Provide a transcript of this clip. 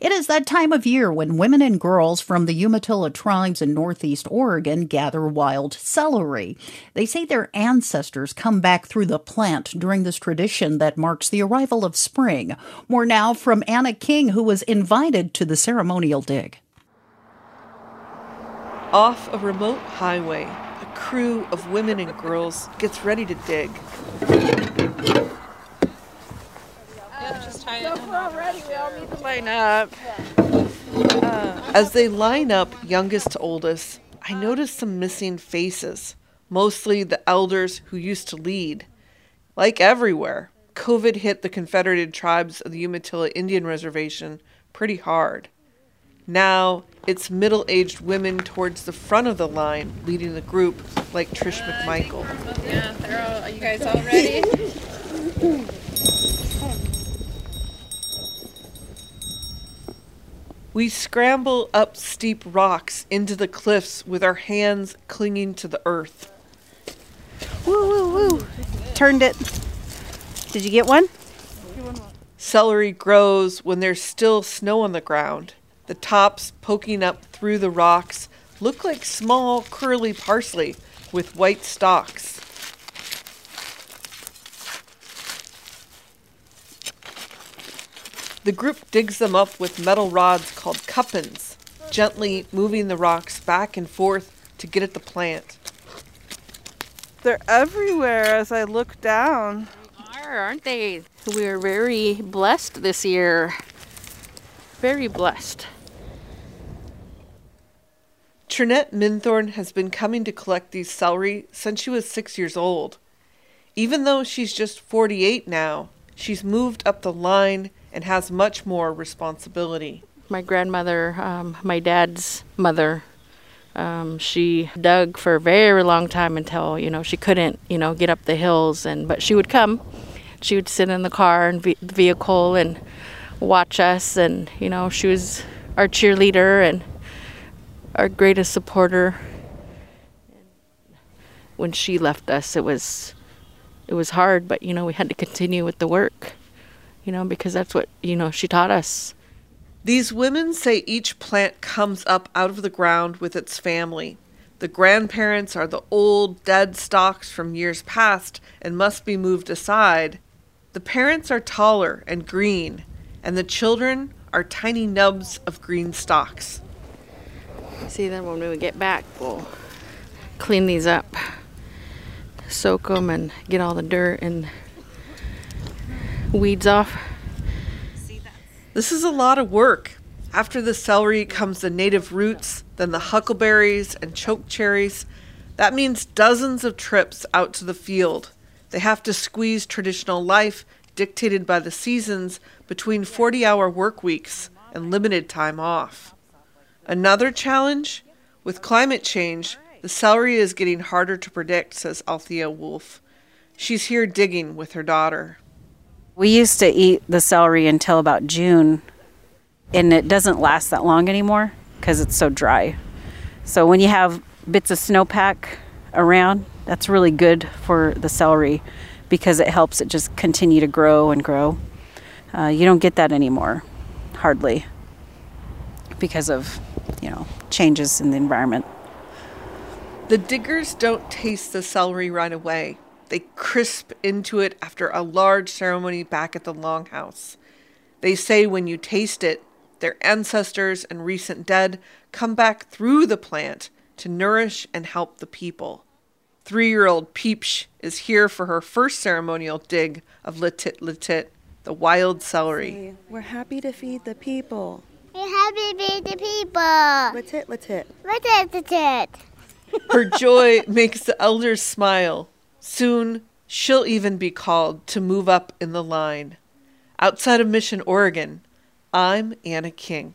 It is that time of year when women and girls from the Umatilla tribes in northeast Oregon gather wild celery. They say their ancestors come back through the plant during this tradition that marks the arrival of spring. More now from Anna King, who was invited to the ceremonial dig. Off a remote highway, a crew of women and girls gets ready to dig. Line up. Um, as they line up, youngest to oldest, I notice some missing faces, mostly the elders who used to lead. Like everywhere, COVID hit the Confederated Tribes of the Umatilla Indian Reservation pretty hard. Now, it's middle aged women towards the front of the line leading the group, like Trish McMichael. Yeah, they're all, are you guys all ready? We scramble up steep rocks into the cliffs with our hands clinging to the earth. Woo, woo, woo. Turned it. Did you get one? Celery grows when there's still snow on the ground. The tops poking up through the rocks look like small curly parsley with white stalks. The group digs them up with metal rods called cuppins, gently moving the rocks back and forth to get at the plant. They're everywhere as I look down. They Are, aren't they? We're very blessed this year. Very blessed. Trinette Minthorn has been coming to collect these celery since she was six years old. Even though she's just 48 now, she's moved up the line and has much more responsibility. My grandmother, um, my dad's mother, um, she dug for a very long time until you know she couldn't you know get up the hills and but she would come. She would sit in the car and ve- vehicle and watch us and you know she was our cheerleader and our greatest supporter. When she left us it was it was hard but you know we had to continue with the work you know, because that's what, you know, she taught us. These women say each plant comes up out of the ground with its family. The grandparents are the old, dead stalks from years past and must be moved aside. The parents are taller and green, and the children are tiny nubs of green stalks. See, then when we get back, we'll clean these up, soak them, and get all the dirt and weeds off. This is a lot of work. After the celery comes the native roots, then the huckleberries and choke cherries. That means dozens of trips out to the field. They have to squeeze traditional life, dictated by the seasons, between 40 hour work weeks and limited time off. Another challenge? With climate change, the celery is getting harder to predict, says Althea Wolf. She's here digging with her daughter. We used to eat the celery until about June, and it doesn't last that long anymore because it's so dry. So when you have bits of snowpack around, that's really good for the celery because it helps it just continue to grow and grow. Uh, you don't get that anymore, hardly, because of you know changes in the environment. The diggers don't taste the celery right away. They crisp into it after a large ceremony back at the longhouse. They say when you taste it, their ancestors and recent dead come back through the plant to nourish and help the people. Three year old Peepsh is here for her first ceremonial dig of Latit Latit, the wild celery. We're happy to feed the people. We're happy to feed the people. Latit Latit. Latit Latit. Her joy makes the elders smile Soon, she'll even be called to move up in the line. Outside of Mission, Oregon, I'm Anna King.